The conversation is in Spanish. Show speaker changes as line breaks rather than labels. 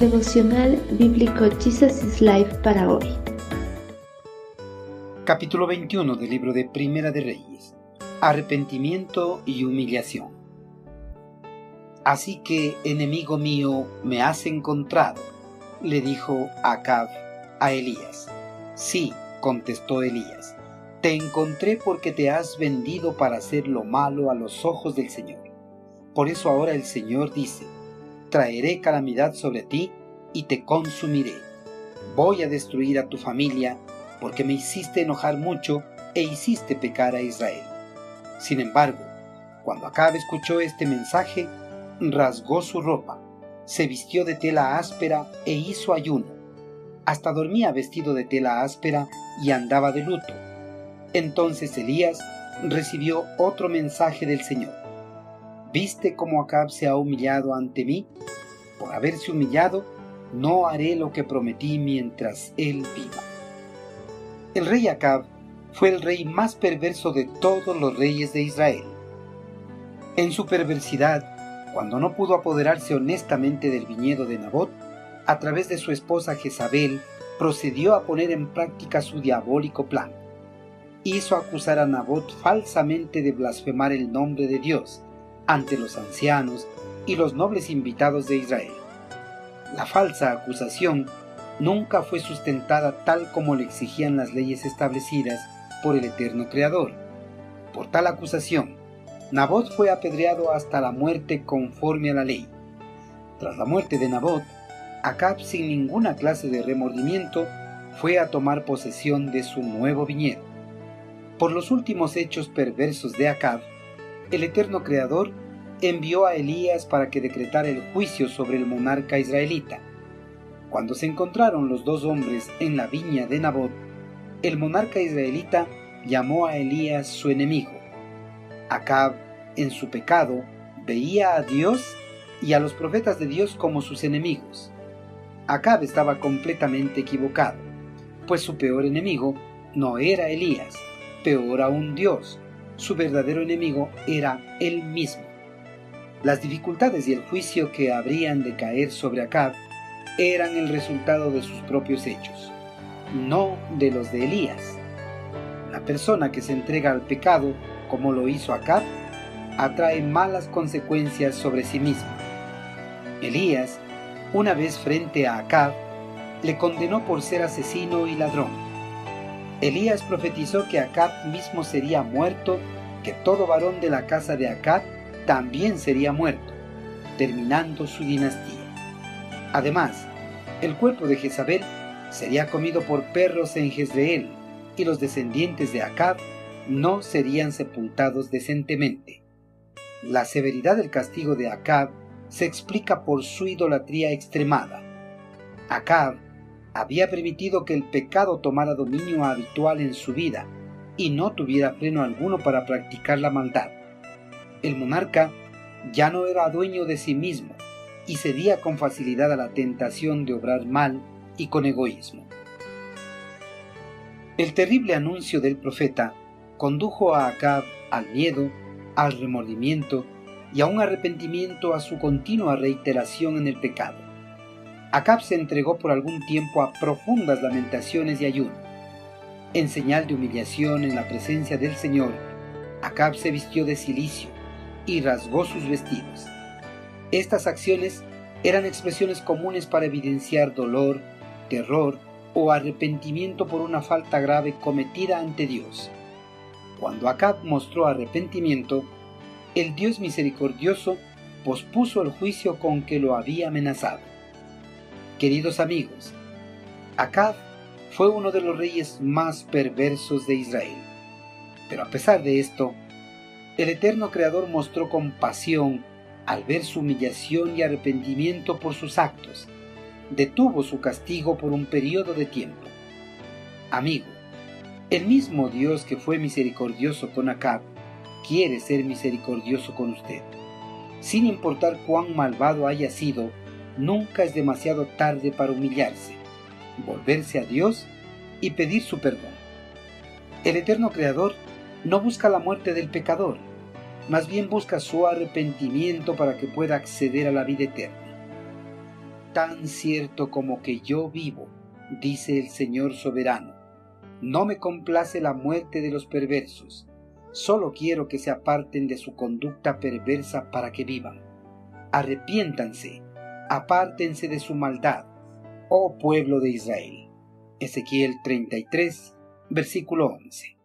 Devocional Bíblico Jesus is Life para hoy.
Capítulo 21 del libro de Primera de Reyes. Arrepentimiento y humillación. Así que, enemigo mío, me has encontrado, le dijo Acab a Elías. Sí, contestó Elías, te encontré porque te has vendido para hacer lo malo a los ojos del Señor. Por eso ahora el Señor dice, traeré calamidad sobre ti y te consumiré. Voy a destruir a tu familia porque me hiciste enojar mucho e hiciste pecar a Israel. Sin embargo, cuando Acab escuchó este mensaje, rasgó su ropa, se vistió de tela áspera e hizo ayuno. Hasta dormía vestido de tela áspera y andaba de luto. Entonces Elías recibió otro mensaje del Señor. ¿Viste cómo Acab se ha humillado ante mí? Por haberse humillado, no haré lo que prometí mientras él viva. El rey Acab fue el rey más perverso de todos los reyes de Israel. En su perversidad, cuando no pudo apoderarse honestamente del viñedo de Nabot, a través de su esposa Jezabel, procedió a poner en práctica su diabólico plan. Hizo acusar a Nabot falsamente de blasfemar el nombre de Dios ante los ancianos y los nobles invitados de Israel. La falsa acusación nunca fue sustentada tal como le exigían las leyes establecidas por el eterno Creador. Por tal acusación, Nabot fue apedreado hasta la muerte conforme a la ley. Tras la muerte de Nabot, Acab sin ninguna clase de remordimiento fue a tomar posesión de su nuevo viñedo. Por los últimos hechos perversos de Acab, el eterno Creador envió a Elías para que decretara el juicio sobre el monarca israelita. Cuando se encontraron los dos hombres en la viña de Nabot, el monarca israelita llamó a Elías su enemigo. Acab, en su pecado, veía a Dios y a los profetas de Dios como sus enemigos. Acab estaba completamente equivocado, pues su peor enemigo no era Elías, peor aún Dios, su verdadero enemigo era él mismo. Las dificultades y el juicio que habrían de caer sobre Acab eran el resultado de sus propios hechos, no de los de Elías. La persona que se entrega al pecado, como lo hizo Acab, atrae malas consecuencias sobre sí mismo. Elías, una vez frente a Acab, le condenó por ser asesino y ladrón. Elías profetizó que Acab mismo sería muerto, que todo varón de la casa de Acab también sería muerto, terminando su dinastía. Además, el cuerpo de Jezabel sería comido por perros en Jezreel, y los descendientes de Acab no serían sepultados decentemente. La severidad del castigo de Acab se explica por su idolatría extremada. Acab había permitido que el pecado tomara dominio habitual en su vida y no tuviera freno alguno para practicar la maldad el monarca ya no era dueño de sí mismo y cedía con facilidad a la tentación de obrar mal y con egoísmo. El terrible anuncio del profeta condujo a Acab al miedo, al remordimiento y a un arrepentimiento a su continua reiteración en el pecado. Acab se entregó por algún tiempo a profundas lamentaciones y ayuno. En señal de humillación en la presencia del Señor, Acab se vistió de silicio, y rasgó sus vestidos. Estas acciones eran expresiones comunes para evidenciar dolor, terror o arrepentimiento por una falta grave cometida ante Dios. Cuando Acab mostró arrepentimiento, el Dios misericordioso pospuso el juicio con que lo había amenazado. Queridos amigos, Acab fue uno de los reyes más perversos de Israel. Pero a pesar de esto, el eterno Creador mostró compasión al ver su humillación y arrepentimiento por sus actos. Detuvo su castigo por un periodo de tiempo. Amigo, el mismo Dios que fue misericordioso con Acab, quiere ser misericordioso con usted. Sin importar cuán malvado haya sido, nunca es demasiado tarde para humillarse, volverse a Dios y pedir su perdón. El eterno Creador no busca la muerte del pecador, más bien busca su arrepentimiento para que pueda acceder a la vida eterna. Tan cierto como que yo vivo, dice el Señor soberano, no me complace la muerte de los perversos, solo quiero que se aparten de su conducta perversa para que vivan. Arrepiéntanse apártense de su maldad, oh pueblo de Israel. Ezequiel 33, versículo 11.